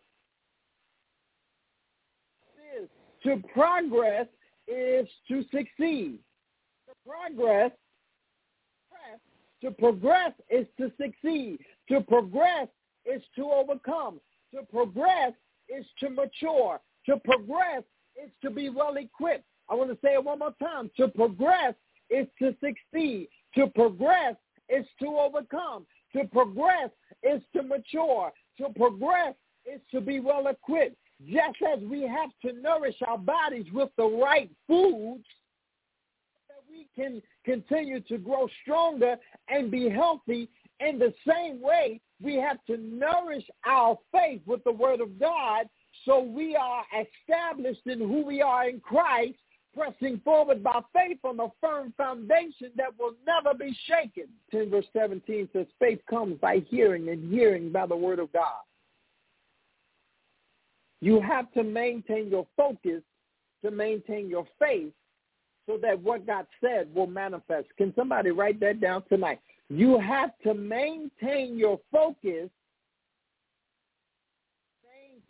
S2: To progress is to succeed. To progress, to progress is to succeed. To progress is to overcome. To progress is to mature. To progress is to be well equipped. I want to say it one more time. To progress is to succeed. To progress is to overcome. To progress is to mature. To progress is to be well equipped. Just as we have to nourish our bodies with the right foods, that we can continue to grow stronger and be healthy. In the same way, we have to nourish our faith with the word of God so we are established in who we are in Christ, pressing forward by faith on a firm foundation that will never be shaken. 10 verse 17 says, faith comes by hearing and hearing by the word of God. You have to maintain your focus to maintain your faith so that what God said will manifest. Can somebody write that down tonight? You have to maintain your focus,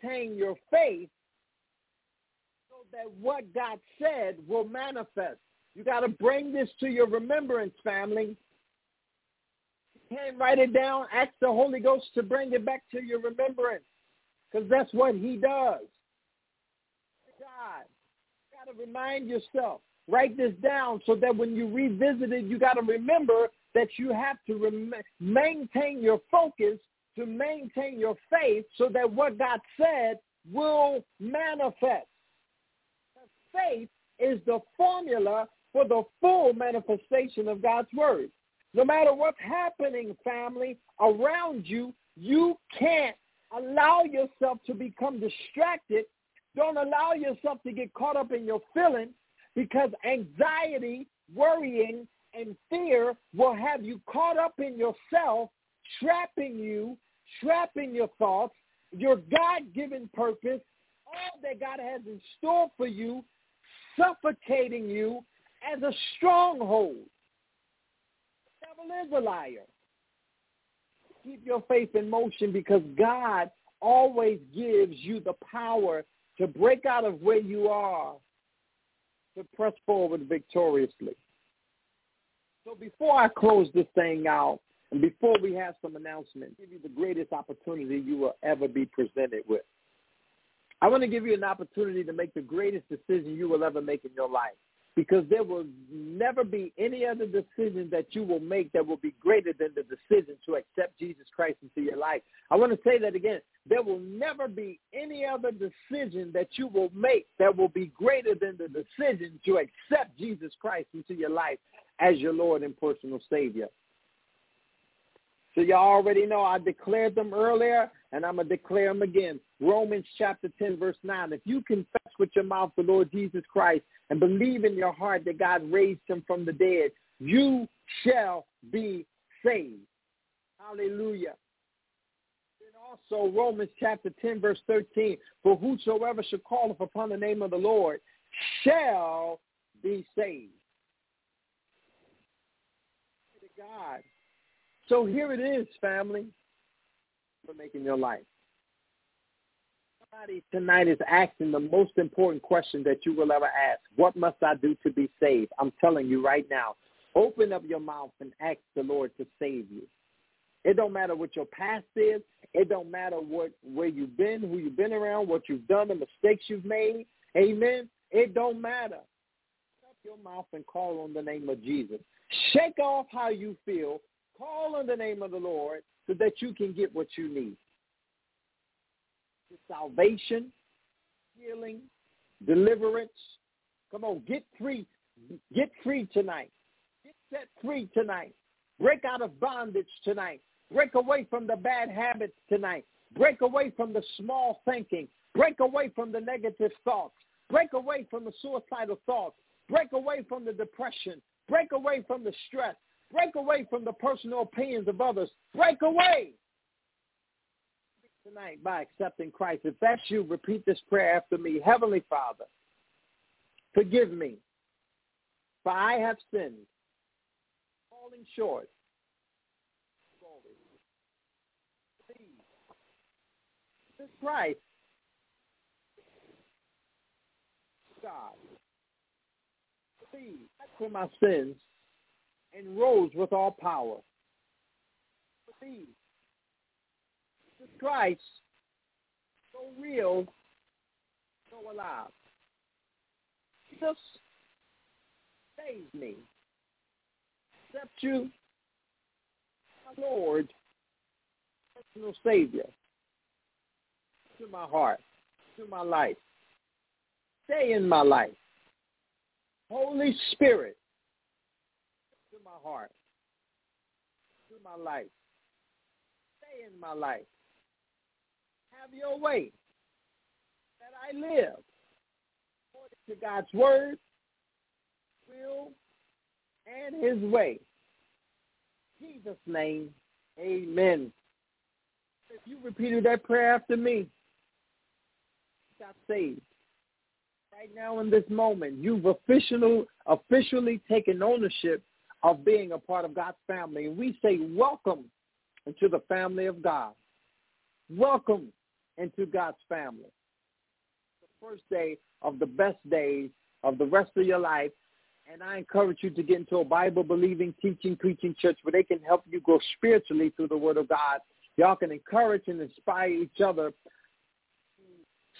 S2: maintain your faith that what God said will manifest. You got to bring this to your remembrance, family. You can't write it down. Ask the Holy Ghost to bring it back to your remembrance because that's what he does. God, you got to remind yourself. Write this down so that when you revisit it, you got to remember that you have to rem- maintain your focus to maintain your faith so that what God said will manifest. Faith is the formula for the full manifestation of God's word. No matter what's happening, family, around you, you can't allow yourself to become distracted. Don't allow yourself to get caught up in your feelings because anxiety, worrying, and fear will have you caught up in yourself, trapping you, trapping your thoughts, your God-given purpose, all that God has in store for you, suffocating you as a stronghold. The devil is a liar keep your faith in motion because God always gives you the power to break out of where you are to press forward victoriously. So before I close this thing out, and before we have some announcements, give you the greatest opportunity you will ever be presented with. I want to give you an opportunity to make the greatest decision you will ever make in your life because there will never be any other decision that you will make that will be greater than the decision to accept Jesus Christ into your life. I want to say that again. There will never be any other decision that you will make that will be greater than the decision to accept Jesus Christ into your life as your Lord and personal Savior. So y'all already know I declared them earlier, and I'm going to declare them again. Romans chapter 10, verse 9. If you confess with your mouth the Lord Jesus Christ and believe in your heart that God raised him from the dead, you shall be saved. Hallelujah. And also Romans chapter 10, verse 13. For whosoever shall call upon the name of the Lord shall be saved. God. So here it is, family, for making your life. Somebody tonight is asking the most important question that you will ever ask. What must I do to be saved? I'm telling you right now, open up your mouth and ask the Lord to save you. It don't matter what your past is. It don't matter what where you've been, who you've been around, what you've done, the mistakes you've made. Amen. It don't matter. Open up your mouth and call on the name of Jesus. Shake off how you feel Call on the name of the Lord so that you can get what you need. Salvation, healing, deliverance. Come on, get free. Get free tonight. Get set free tonight. Break out of bondage tonight. Break away from the bad habits tonight. Break away from the small thinking. Break away from the negative thoughts. Break away from the suicidal thoughts. Break away from the depression. Break away from the stress. Break away from the personal opinions of others. Break away tonight by accepting Christ. If that's you, repeat this prayer after me. Heavenly Father, forgive me, for I have sinned, falling short Jesus Christ, God, believe for my sins and rose with all power. Believe Jesus Christ, so real, so alive. Jesus save me. Accept you, my Lord, personal Savior, to my heart, to my life. Stay in my life. Holy Spirit, my heart, to my life. Stay in my life. Have your way that I live according to God's word, will, and his way. In Jesus' name, amen. If you repeated that prayer after me, got saved. Right now in this moment, you've officially, officially taken ownership of being a part of God's family. And we say welcome into the family of God. Welcome into God's family. The first day of the best days of the rest of your life and I encourage you to get into a Bible-believing, teaching, preaching church where they can help you grow spiritually through the Word of God. Y'all can encourage and inspire each other.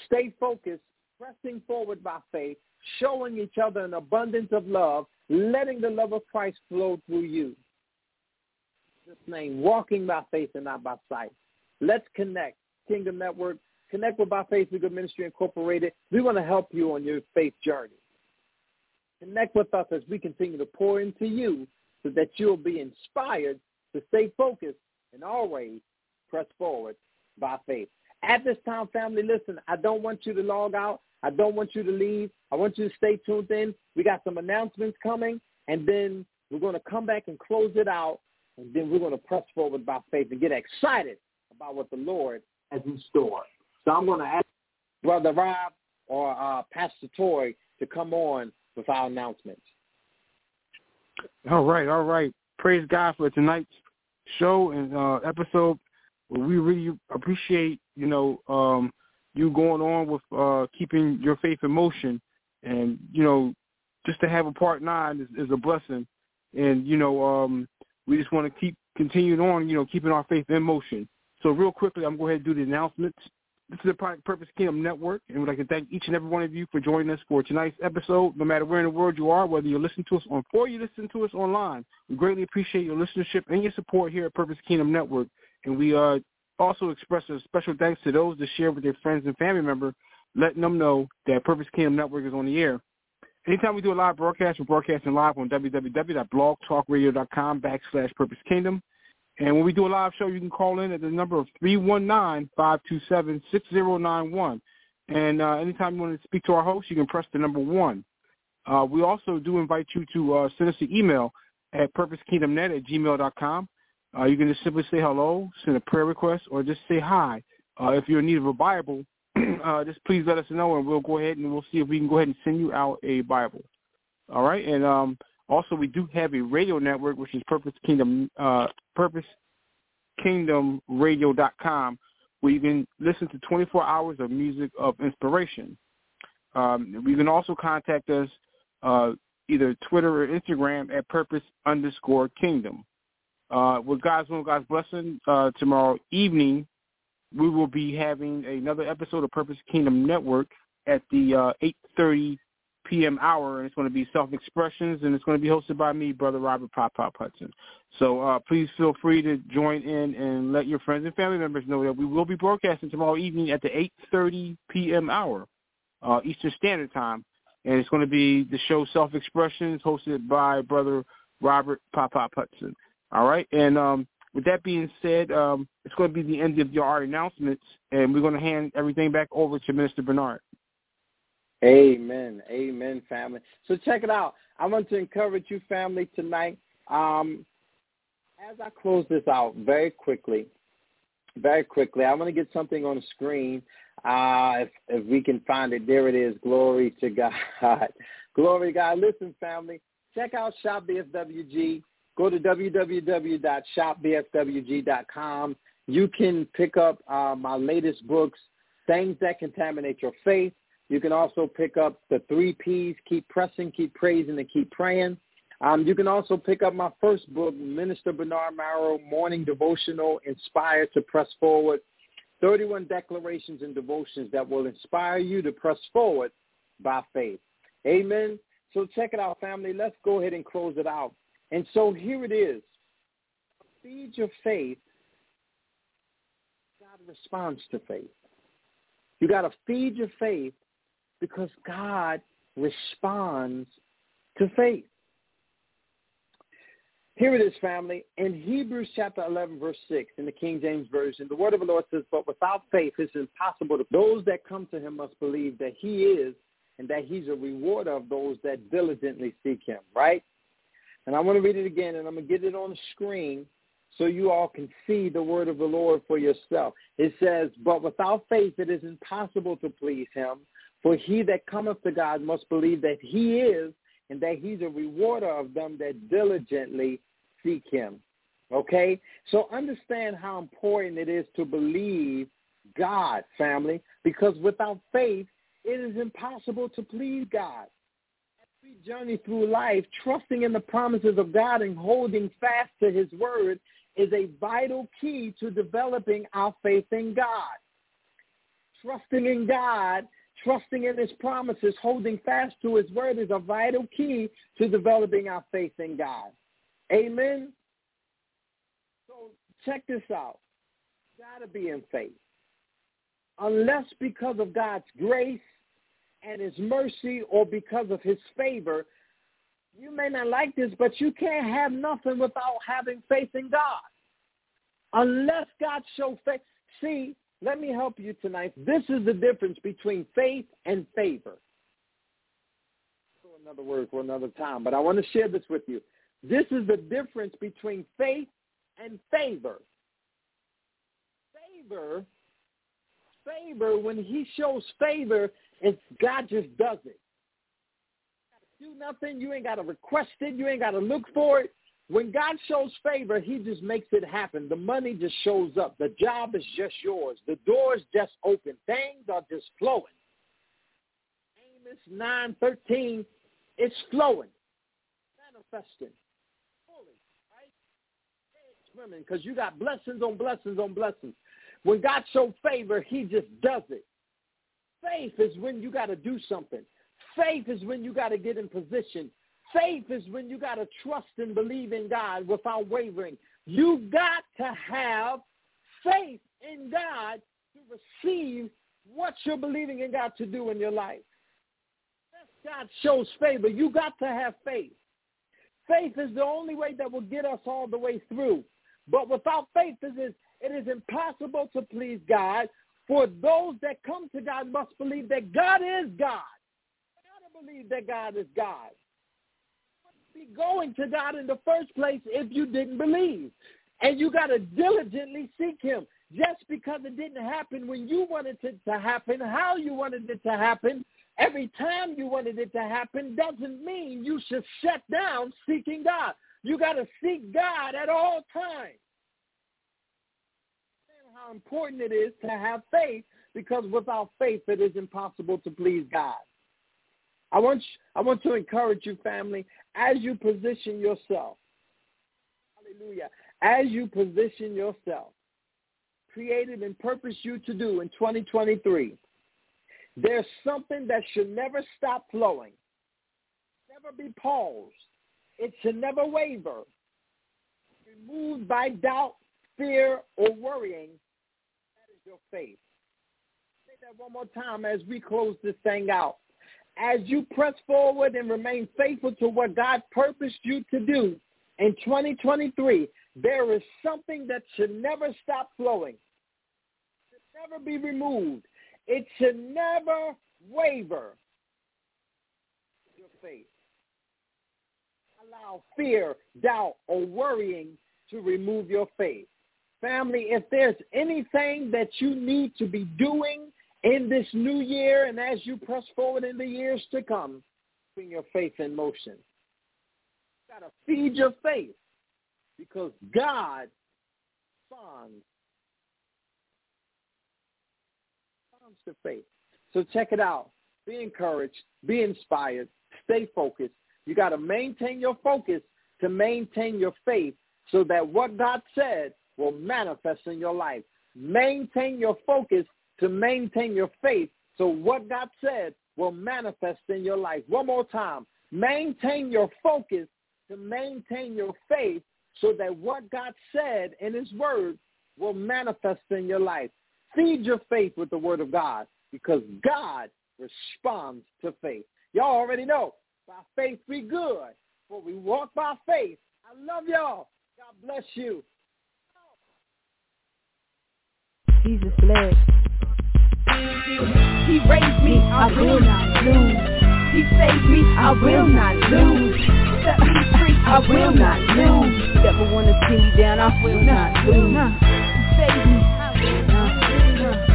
S2: Stay focused, pressing forward by faith, showing each other an abundance of love, letting the love of Christ flow through you. This name, walking by faith and not by sight. Let's connect. Kingdom Network, connect with By Faith We Good Ministry Incorporated. We want to help you on your faith journey. Connect with us as we continue to pour into you so that you'll be inspired to stay focused and always press forward by faith. At this time, family, listen, I don't want you to log out. I don't want you to leave. I want you to stay tuned in. We got some announcements coming, and then we're going to come back and close it out, and then we're going to press forward by faith and get excited about what the Lord has in store. So I'm going to ask Brother Rob or uh, Pastor Toy to come on with our announcements.
S1: All right, all right. Praise God for tonight's show and uh, episode. We really appreciate, you know, um, you going on with uh, keeping your faith in motion, and you know, just to have a part nine is, is a blessing. And you know, um, we just want to keep continuing on, you know, keeping our faith in motion. So real quickly, I'm going to go ahead and do the announcements. This is the Purpose Kingdom Network, and we'd like to thank each and every one of you for joining us for tonight's episode. No matter where in the world you are, whether you're listening to us on or you listen to us online, we greatly appreciate your listenership and your support here at Purpose Kingdom Network. And we uh, also express a special thanks to those that share with their friends and family members, letting them know that Purpose Kingdom Network is on the air. Anytime we do a live broadcast, we're broadcasting live on www.blogtalkradio.com backslash Purpose Kingdom. And when we do a live show, you can call in at the number of 319-527-6091. And uh, anytime you want to speak to our host, you can press the number one. Uh, we also do invite you to uh, send us an email at purposekingdomnet at gmail.com. Uh, you can just simply say hello, send a prayer request, or just say hi. Uh, if you're in need of a Bible, uh, just please let us know, and we'll go ahead and we'll see if we can go ahead and send you out a Bible. All right, and um, also, we do have a radio network, which is Purpose Kingdom, uh, PurposeKingdomRadio.com, where you can listen to 24 hours of music of inspiration. Um, you can also contact us uh, either Twitter or Instagram at Purpose underscore Kingdom. Uh, with God's will, God's blessing, uh, tomorrow evening we will be having another episode of Purpose Kingdom Network at the uh, 8:30 p.m. hour, and it's going to be self-expressions, and it's going to be hosted by me, Brother Robert Pop Pop Hudson. So uh, please feel free to join in and let your friends and family members know that we will be broadcasting tomorrow evening at the 8.30 p.m. hour, uh, Eastern Standard Time, and it's going to be the show Self-Expressions, hosted by Brother Robert Pop Pop Hudson. All right, and um, with that being said, um, it's going to be the end of your announcements, and we're going to hand everything back over to Minister Bernard.
S2: Amen. Amen, family. So check it out. I want to encourage you, family, tonight. Um, as I close this out very quickly, very quickly, I want to get something on the screen. Uh, if, if we can find it, there it is. Glory to God. Glory to God. Listen, family, check out Shop BFWG. Go to www.shopbfwg.com. You can pick up uh, my latest books, Things That Contaminate Your Faith. You can also pick up the three P's, keep pressing, keep praising, and keep praying. Um, you can also pick up my first book, Minister Bernard Marrow, Morning Devotional, Inspired to Press Forward. 31 declarations and devotions that will inspire you to press forward by faith. Amen. So check it out, family. Let's go ahead and close it out. And so here it is. Feed your faith. God responds to faith. You got to feed your faith because God responds to faith. Here it is, family. In Hebrews chapter 11, verse 6, in the King James Version, the word of the Lord says, But without faith it's impossible. To, those that come to him must believe that he is and that he's a rewarder of those that diligently seek him, right? And I want to read it again, and I'm going to get it on the screen so you all can see the word of the Lord for yourself. It says, But without faith it is impossible to please him, for he that cometh to God must believe that he is, and that he's a rewarder of them that diligently seek him. Okay? So understand how important it is to believe God, family, because without faith, it is impossible to please God. Journey through life, trusting in the promises of God and holding fast to his word is a vital key to developing our faith in God. Trusting in God, trusting in his promises, holding fast to his word is a vital key to developing our faith in God. Amen. So check this out. Gotta be in faith. Unless because of God's grace and his mercy or because of his favor, you may not like this, but you can't have nothing without having faith in God. Unless God shows faith. See, let me help you tonight. This is the difference between faith and favor. Another word for another time, but I want to share this with you. This is the difference between faith and favor. Favor, favor, when he shows favor, it's God just does it. You do nothing. You ain't got to request it. You ain't got to look for it. When God shows favor, he just makes it happen. The money just shows up. The job is just yours. The doors just open. Things are just flowing. Amos 9, 13, it's flowing, manifesting fully. swimming because you got blessings on blessings on blessings. When God shows favor, he just does it. Faith is when you got to do something. Faith is when you got to get in position. Faith is when you got to trust and believe in God without wavering. You got to have faith in God to receive what you're believing in God to do in your life. God shows favor. You got to have faith. Faith is the only way that will get us all the way through. But without faith, it is, it is impossible to please God. For those that come to God must believe that God is God. You gotta believe that God is God. You be going to God in the first place if you didn't believe. And you got to diligently seek him. Just because it didn't happen when you wanted it to happen, how you wanted it to happen, every time you wanted it to happen, doesn't mean you should shut down seeking God. You got to seek God at all times. How important it is to have faith because without faith it is impossible to please God. I want, I want to encourage you, family, as you position yourself, hallelujah, as you position yourself, created and purposed you to do in 2023, there's something that should never stop flowing, never be paused, it should never waver. Removed by doubt, fear, or worrying, your faith. Say that one more time as we close this thing out. As you press forward and remain faithful to what God purposed you to do in 2023, there is something that should never stop flowing. It should never be removed. It should never waver. Your faith allow fear, doubt, or worrying to remove your faith. Family, if there's anything that you need to be doing in this new year and as you press forward in the years to come, bring your faith in motion. You gotta feed your faith because God responds responds to faith. So check it out. Be encouraged. Be inspired. Stay focused. You got to maintain your focus to maintain your faith so that what God said will manifest in your life. Maintain your focus to maintain your faith so what God said will manifest in your life. One more time. Maintain your focus to maintain your faith so that what God said in his word will manifest in your life. Feed your faith with the word of God because God responds to faith. Y'all already know, by faith we good, for we walk by faith. I love y'all. God bless you.
S3: Jesus bless. He raised me, I will not lose. He saved me, I will not lose. Set me free, I will not lose. Never wanna see me down, I will not lose. He saved me, I will not lose.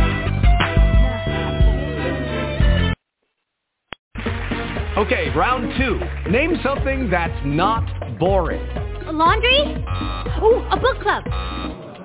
S4: Okay, round two. Name something that's not boring.
S5: A laundry? Uh. Ooh, a book club.